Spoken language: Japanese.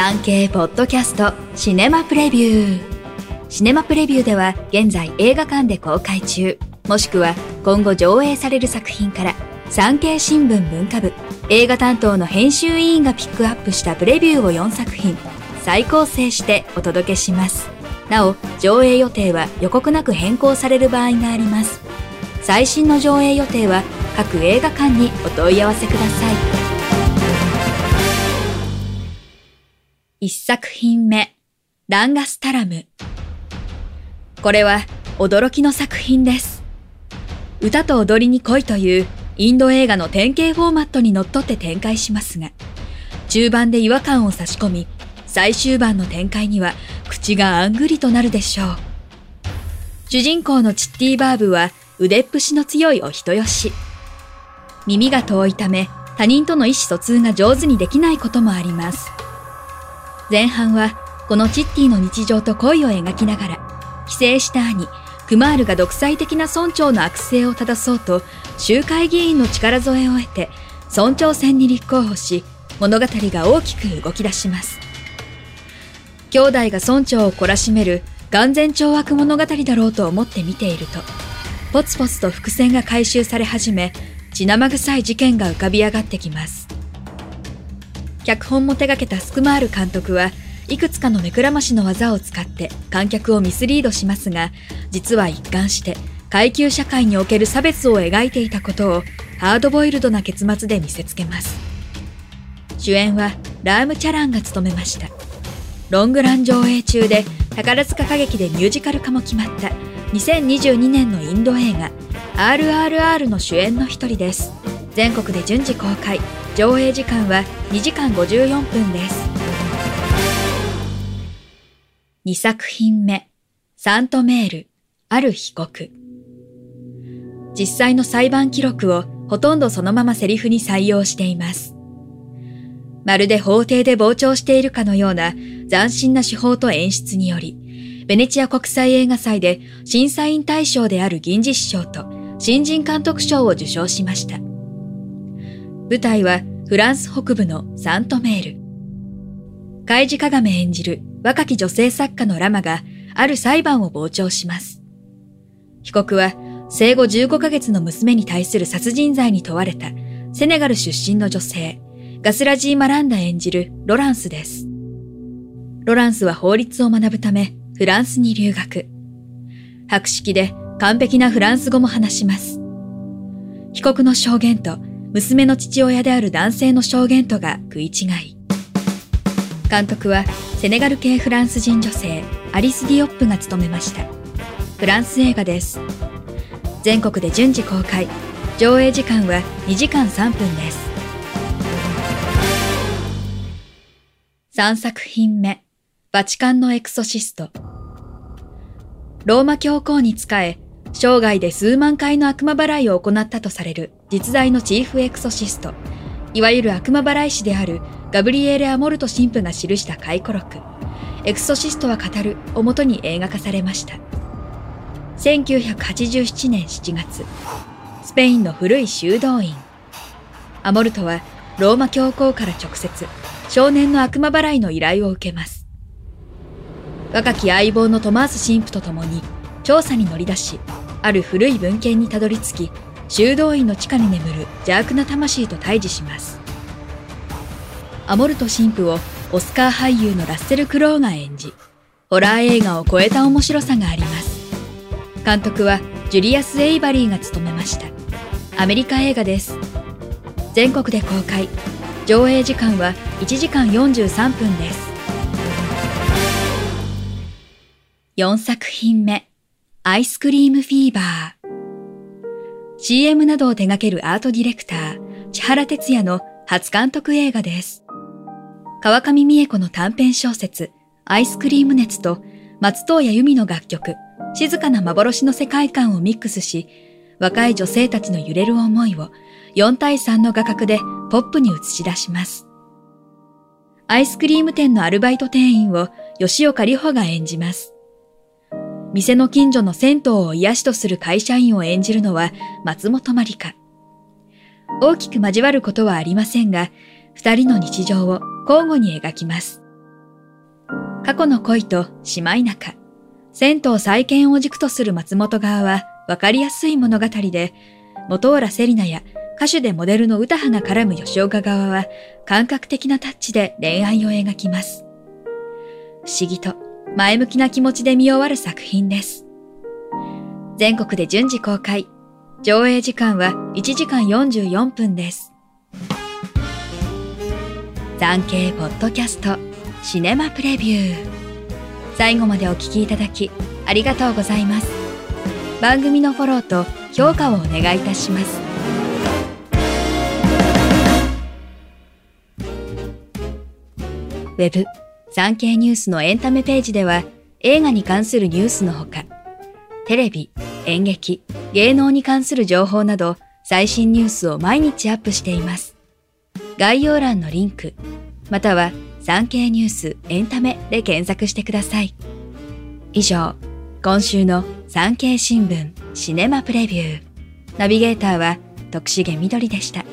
産経ポッドキャストシネマプレビュー。シネマプレビューでは現在映画館で公開中。もしくは今後上映される作品から産経新聞文化部映画担当の編集委員がピックアップしたプレビューを4作品再構成してお届けします。なお上映予定は予告なく変更される場合があります。最新の上映予定は各映画館にお問い合わせください。1作品目ランガスタラムこれは驚きの作品です歌と踊りに恋というインド映画の典型フォーマットにのっとって展開しますが、中盤で違和感を差し込み、最終盤の展開には口があんぐりとなるでしょう。主人公のチッティバーブは腕っぷしの強いお人よし。耳が遠いため他人との意思疎通が上手にできないこともあります。前半はこのチッティの日常と恋を描きながら、帰省した兄、クマールが独裁的な村長の悪性を正そうと、集会議員の力添えを得て、村長選に立候補し、物語が大きく動き出します。兄弟が村長を懲らしめる眼前懲悪物語だろうと思って見ていると、ポツポツと伏線が回収され始め、血生臭い事件が浮かび上がってきます。脚本も手掛けたスクマール監督は、いくつかの目くらましの技を使って観客をミスリードしますが、実は一貫して階級社会における差別を描いていたことをハードボイルドな結末で見せつけます。主演はラーム・チャランが務めました。ロングラン上映中で宝塚歌劇でミュージカル化も決まった2022年のインド映画 RRR の主演の一人です。全国で順次公開、上映時間は2時間54分です。2作品目、サントメール、ある被告。実際の裁判記録をほとんどそのままセリフに採用しています。まるで法廷で傍聴しているかのような斬新な手法と演出により、ベネチア国際映画祭で審査員大賞である銀獅子賞と新人監督賞を受賞しました。舞台はフランス北部のサントメール。カイジ・カガメ演じる若き女性作家のラマがある裁判を傍聴します。被告は生後15ヶ月の娘に対する殺人罪に問われたセネガル出身の女性、ガスラジー・マランダ演じるロランスです。ロランスは法律を学ぶためフランスに留学。博識で完璧なフランス語も話します。被告の証言と娘の父親である男性の証言とが食い違い。監督はセネガル系フランス人女性アリス・ディオップが務めました。フランス映画です。全国で順次公開。上映時間は2時間3分です。3作品目。バチカンのエクソシスト。ローマ教皇に仕え生涯で数万回の悪魔払いを行ったとされる実在のチーフエクソシストいわゆる悪魔払い師であるガブリエーレ・アモルト神父が記した回顧録、エクソシストは語るをもとに映画化されました。1987年7月、スペインの古い修道院。アモルトはローマ教皇から直接少年の悪魔払いの依頼を受けます。若き相棒のトマース神父と共に調査に乗り出し、ある古い文献にたどり着き、修道院の地下に眠る邪悪な魂と対峙します。アモルト神父をオスカー俳優のラッセル・クロウが演じ、ホラー映画を超えた面白さがあります。監督はジュリアス・エイバリーが務めました。アメリカ映画です。全国で公開。上映時間は1時間43分です。4作品目、アイスクリームフィーバー。CM などを手掛けるアートディレクター、千原哲也の初監督映画です。川上美恵子の短編小説、アイスクリーム熱と松任谷由実の楽曲、静かな幻の世界観をミックスし、若い女性たちの揺れる思いを4対3の画角でポップに映し出します。アイスクリーム店のアルバイト店員を吉岡里帆が演じます。店の近所の銭湯を癒しとする会社員を演じるのは松本まりか。大きく交わることはありませんが、二人の日常を交互に描きます。過去の恋と姉妹仲、銭湯再建を軸とする松本側はわかりやすい物語で、元浦セリナや歌手でモデルの歌羽が絡む吉岡側は感覚的なタッチで恋愛を描きます。不思議と前向きな気持ちで見終わる作品です。全国で順次公開。上映時間は1時間44分です。産経ポッドキャストシネマプレビュー。最後までお聞きいただきありがとうございます。番組のフォローと評価をお願いいたします。ウェブ産経ニュースのエンタメページでは映画に関するニュースのほか、テレビ、演劇、芸能に関する情報など最新ニュースを毎日アップしています。概要欄のリンク、または産経ニュースエンタメで検索してください。以上、今週の産経新聞シネマプレビュー。ナビゲーターは徳重みどりでした。